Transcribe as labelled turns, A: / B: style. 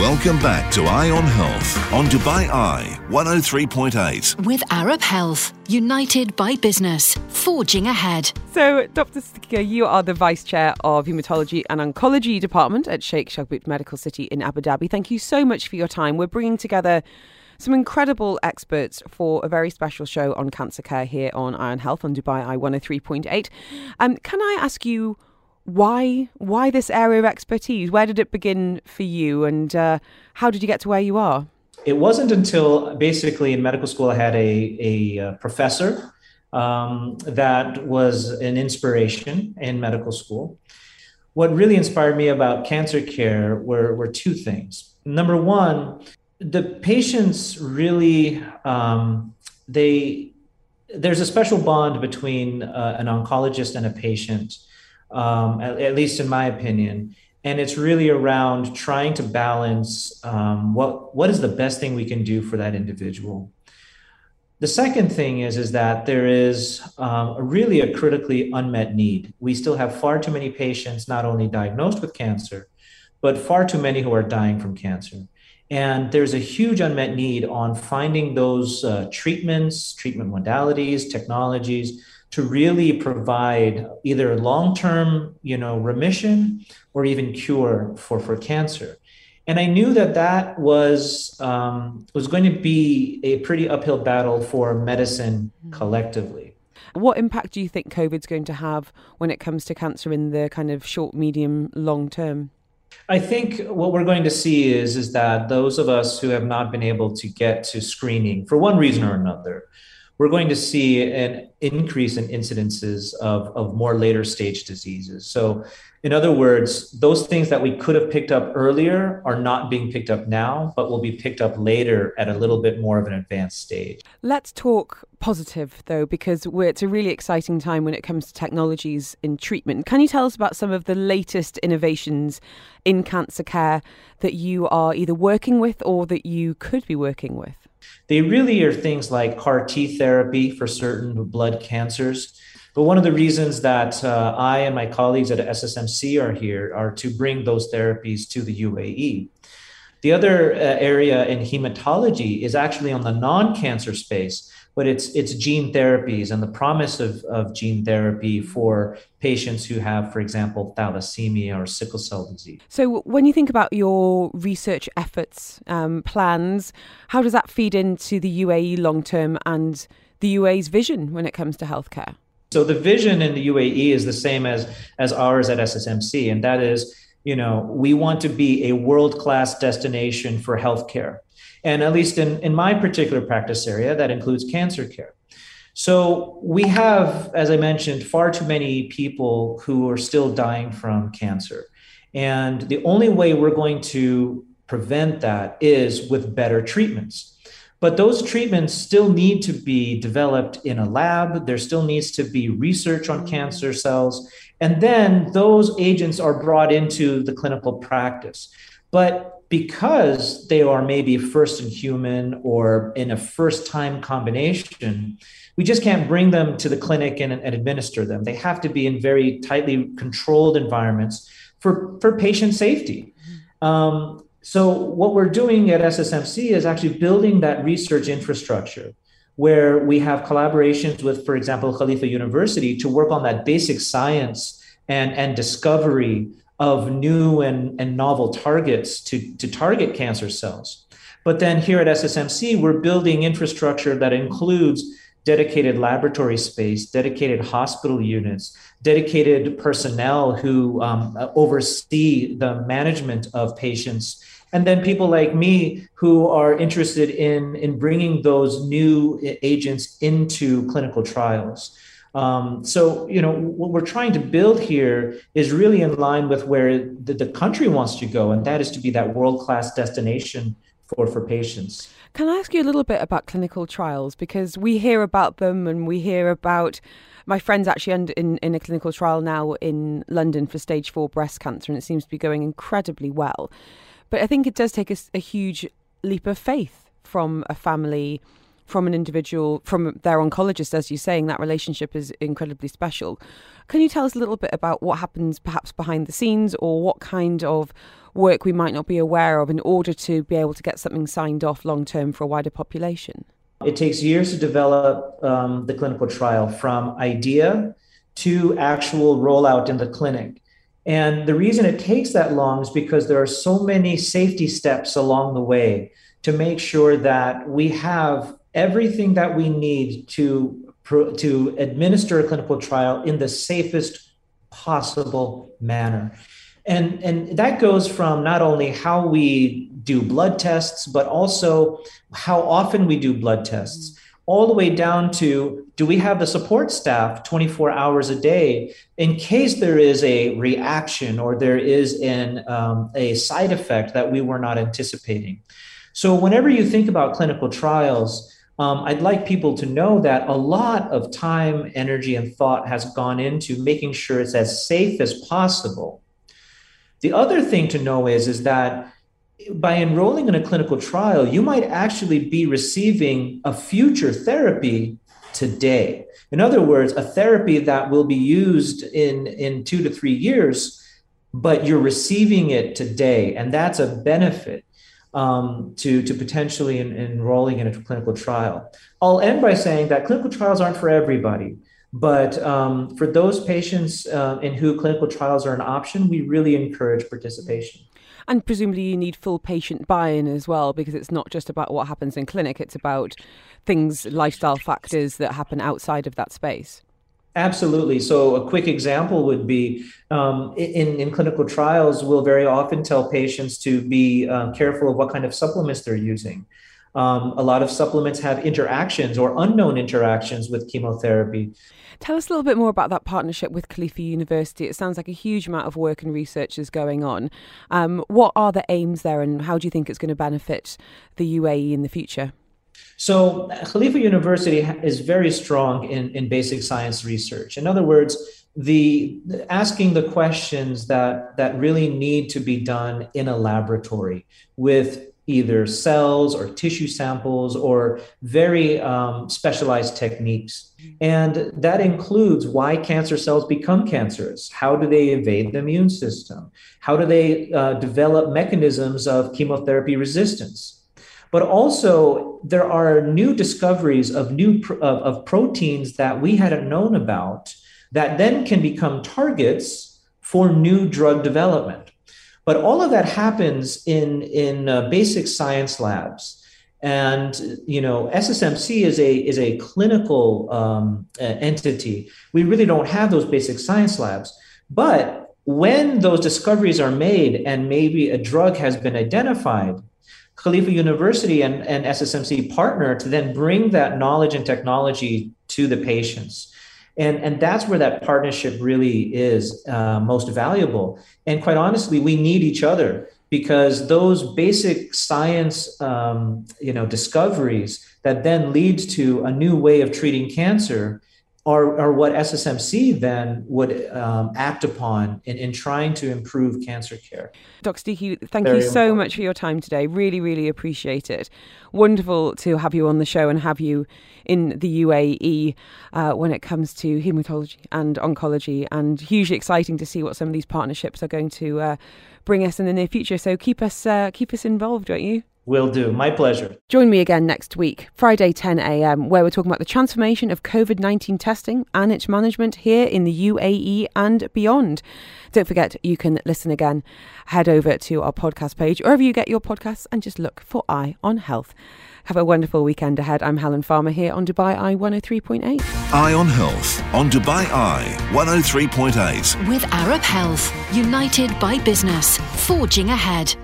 A: Welcome back to Eye on Health on Dubai Eye 103.8.
B: With Arab Health, united by business, forging ahead.
C: So, Dr. Siddiqui, you are the Vice Chair of Haematology and Oncology Department at Sheikh Shakhbout Medical City in Abu Dhabi. Thank you so much for your time. We're bringing together some incredible experts for a very special show on cancer care here on Eye on Health on Dubai Eye 103.8. Um, can I ask you why why this area of expertise? Where did it begin for you, and uh, how did you get to where you are?
D: It wasn't until basically in medical school I had a, a, uh, professor um, that was an inspiration in medical school. What really inspired me about cancer care were, were two things. Number one, the patients really um, they there's a special bond between uh, an oncologist and a patient um, at, at, least in my opinion. And it's really around trying to balance um, what what is the best thing we can do for that individual. The second thing is is that there is um, really a critically unmet need. We still have far too many patients not only diagnosed with cancer, but far too many who are dying from cancer. And there's a huge unmet need on finding those uh, treatments, treatment modalities, technologies to really provide either long-term, you know, remission or even cure for, for cancer. And I knew that that was um, was going to be a pretty uphill battle for medicine mm-hmm. collectively.
C: What impact do you think COVID's going to have when it comes to cancer in the kind of short, medium, long term?
D: I think what we're going to see is is that those of us who have not been able to get to screening for one reason or another, we're going to see an increase in incidences of, of more later stage diseases. So, in other words, those things that we could have picked up earlier are not being picked up now, but will be picked up later at a little bit more of an advanced stage.
C: Let's talk positive, though, because it's a really exciting time when it comes to technologies in treatment. Can you tell us about some of the latest innovations in cancer care that you are either working with or that you could be working with?
D: They really are things like CAR T therapy for certain blood cancers. But one of the reasons that uh, I and my colleagues at SSMC are here are to bring those therapies to the UAE. The other uh, area in hematology is actually on the non cancer space but it's it's gene therapies and the promise of, of gene therapy for patients who have, for example, thalassemia or sickle cell disease.
C: So, when you think about your research efforts, um, plans, how does that feed into the UAE long term and the UAE's vision when it comes to healthcare?
D: So, the vision in the UAE is the same as as ours at SSMC, and that is you know, we want to be a world class destination for healthcare. And at least in, in my particular practice area, that includes cancer care. So we have, as I mentioned, far too many people who are still dying from cancer. And the only way we're going to prevent that is with better treatments. But those treatments still need to be developed in a lab. There still needs to be research on mm-hmm. cancer cells. And then those agents are brought into the clinical practice. But because they are maybe first in human or in a first time combination, we just can't bring them to the clinic and, and, administer them. They have to be in very tightly controlled environments for, for patient safety. Um, so, what we're doing at SSMC is actually building that research infrastructure where we have collaborations with, for example, Khalifa University to work on that basic science and, and discovery of new and, and novel targets to, to target cancer cells. But then here at SSMC, we're building infrastructure that includes dedicated laboratory space, dedicated hospital units, dedicated personnel who um, oversee the management of patients and then people like me who are interested in in bringing those new agents into clinical trials. Um, so you know what we're trying to build here is really in line with where the, the country wants to go and that is to be that world-class destination for for patients.
C: Can i ask you a little bit about clinical trials? Because we hear about them and we hear about my friend's actually in, in a clinical trial now in London for stage four breast cancer, and it seems to be going incredibly well. But I think it does take a, a huge leap of faith from a family from an individual, from their oncologist, as you're saying, that relationship is incredibly special. Can you tell us a little bit about what happens perhaps behind the scenes or what kind of work we might not be aware of in order to be able to get something signed off long term for a wider population?
D: It takes years to develop um, the clinical trial from idea to actual rollout in the clinic. And the reason it takes that long is because there are so many safety steps along the way to make sure that we have everything that we need to to administer a clinical trial in the safest possible manner. And, and that goes from not only how we do blood tests, but also how often we do blood tests, all the way down to do we have the support staff 24 hours a day in case there is a reaction or there is an, um, a side effect that we were not anticipating. So, whenever you think about clinical trials, um, I'd like people to know that a lot of time, energy, and thought has gone into making sure it's as safe as possible. The other thing to know is, is that by enrolling in a clinical trial, you might actually be receiving a future therapy today. In other words, a therapy that will be used in, in two to three years, but you're receiving it today. And that's a benefit um, to, to potentially in, enrolling in a clinical trial. I'll end by saying that clinical trials aren't for everybody. But um, for those patients uh, in who clinical trials are an option, we really encourage participation.
C: And presumably, you need full patient buy in as well, because it's not just about what happens in clinic, it's about things, lifestyle factors that happen outside of that space.
D: Absolutely. So, a quick example would be um, in, in clinical trials, we'll very often tell patients to be uh, careful of what kind of supplements they're using. Um, a lot of supplements have interactions or unknown interactions with chemotherapy.
C: Tell us a little bit more about that partnership with Khalifa University. It sounds like a huge amount of work and research is going on. Um, what are the aims there, and how do you think it's going to benefit the UAE in the future?
D: So, Khalifa University is very strong in, in basic science research. In other words, the asking the questions that that really need to be done in a laboratory with either cells or tissue samples or very um, specialized techniques. And that includes why cancer cells become cancerous. How do they evade the immune system? How do they uh, develop mechanisms of chemotherapy resistance? but also there are new discoveries of new of, of proteins that we hadn't known about that then can become targets for new drug development but all of that happens in in uh, basic science labs. And you know ssmc is a is a clinical um, entity. We really don't have those basic science labs. But when those discoveries are made and maybe a drug has been identified Khalifa University and, and SSMC partner to then bring that knowledge and technology to the patients. And, and that's where that partnership really is uh, most valuable. And quite honestly, we need each other because those basic science um, you know, discoveries that then leads to a new way of treating cancer are, are what SSMC then would um, act upon in, in trying to improve cancer care.
C: Dr. Siddiqui, thank Very you so important. much for your time today. Really, really appreciate it. Wonderful to have you on the show and have you in the UAE uh, when it comes to hematology and oncology, and hugely exciting to see what some of these partnerships are going to uh, bring us in the near future. So keep us uh, keep us involved, won't you?
D: Will do. My pleasure.
C: Join me again next week, Friday 10 a.m., where we're talking about the transformation of COVID 19 testing and its management here in the UAE and beyond. Don't forget, you can listen again. Head over to our podcast page, wherever you get your podcasts, and just look for Eye on Health. Have a wonderful weekend ahead. I'm Helen Farmer here on Dubai Eye 103.8.
A: Eye on Health on Dubai Eye 103.8.
B: With Arab Health, united by business, forging ahead.